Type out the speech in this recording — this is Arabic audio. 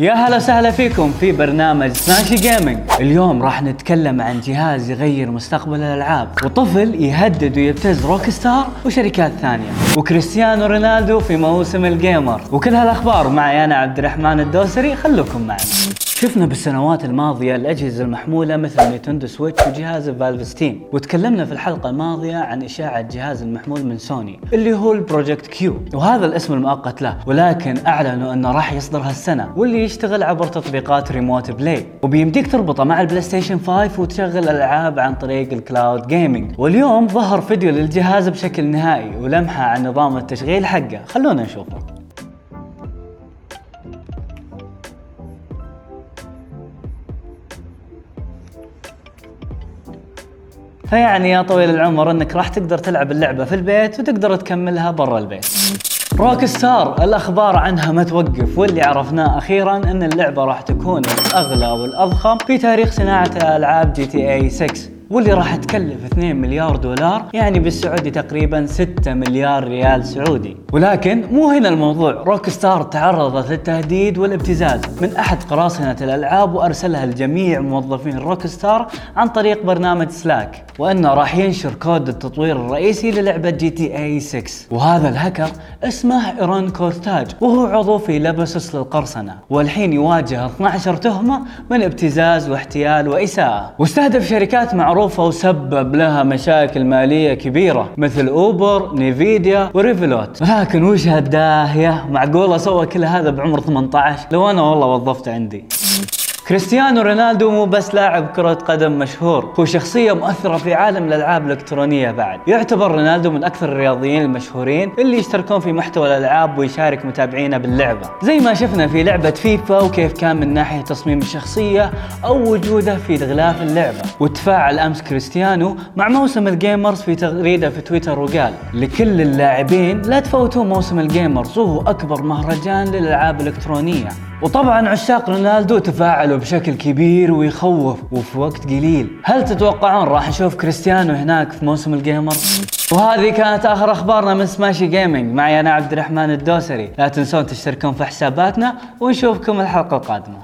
يا هلا وسهلا فيكم في برنامج سماشي جيمنج اليوم راح نتكلم عن جهاز يغير مستقبل الألعاب وطفل يهدد ويبتز Rockstar وشركات ثانية. وكريستيانو رونالدو في موسم ال gamers. وكل هالأخبار معي أنا عبد الرحمن الدوسري خلوكم معنا شفنا بالسنوات الماضية الأجهزة المحمولة مثل Nintendo Switch وجهاز Valve Steam وتكلمنا في الحلقة الماضية عن إشاعة جهاز المحمول من سوني اللي هو ال Project Q. وهذا الاسم المؤقت له ولكن أعلنوا أنه راح يصدر هالسنة واللي يشتغل عبر تطبيقات Remote Play. وبيمديك تربطه مع ال PlayStation 5 وتشغل ألعاب عن طريق ال cloud gaming واليوم ظهر فيديو للجهاز بشكل نهائي ولمحة عن نظام التشغيل حقه. خلونا نشوفه. فيعني يا طويل العمر انك راح تقدر تلعب اللعبة في البيت وتقدر تكملها برا البيت. Rockstar الأخبار عنها ما توقف واللي عرفناه أخيرا إن اللعبة راح تكون الأغلى والأضخم في تاريخ صناعة ألعاب GTA 6 واللي راح تكلف 2 مليار دولار يعني بالسعودي تقريبا 6 مليار ريال سعودي. ولكن مو هنا الموضوع. Rockstar تعرضت للتهديد والابتزاز. من أحد قراصنة الألعاب وأرسلها لجميع موظفين Rockstar عن طريق برنامج Slack وأنه راح ينشر كود التطوير الرئيسي للعبة GTA 6 وهذا الهكر اسمه Arion Kurtaj وهو عضو في Lapsus$ للقرصنة. والحين يواجه 12 تهمة من ابتزاز واحتيال وإساءة. واستهدف شركات معروفة معروفة وسبب لها مشاكل مالية كبيرة مثل Uber، Nvidia و Revolut، لكن وش هالداهية؟ معقولة سوى كل هذا بعمر 18 لو أنا والله وظفته عندي. كريستيانو رونالدو مو بس لاعب كرة قدم مشهور هو شخصية مؤثرة في عالم الألعاب الإلكترونية بعد. يعتبر رونالدو من أكثر الرياضيين المشهورين اللي يشتركون في محتوى الألعاب ويشارك متابعينه باللعبة. زي ما شفنا في لعبة فيفا وكيف كان من ناحية تصميم الشخصية أو وجوده في غلاف اللعبة. وتفاعل أمس كريستيانو مع موسم ال gamers في تغريدة في تويتر وقال لكل اللاعبين لا تفوتوا موسم ال gamers وهو أكبر مهرجان للألعاب الإلكترونية. وطبعا عشاق رونالدو تفاعلوا بشكل كبير ويخوف وفي وقت قليل. هل تتوقعون راح نشوف كريستيانو هناك في موسم ال gamers؟ وهذه كانت آخر أخبارنا من سماشي جيمنج معي أنا عبد الرحمن الدوسري. لا تنسون تشتركون في حساباتنا ونشوفكم الحلقة القادمة.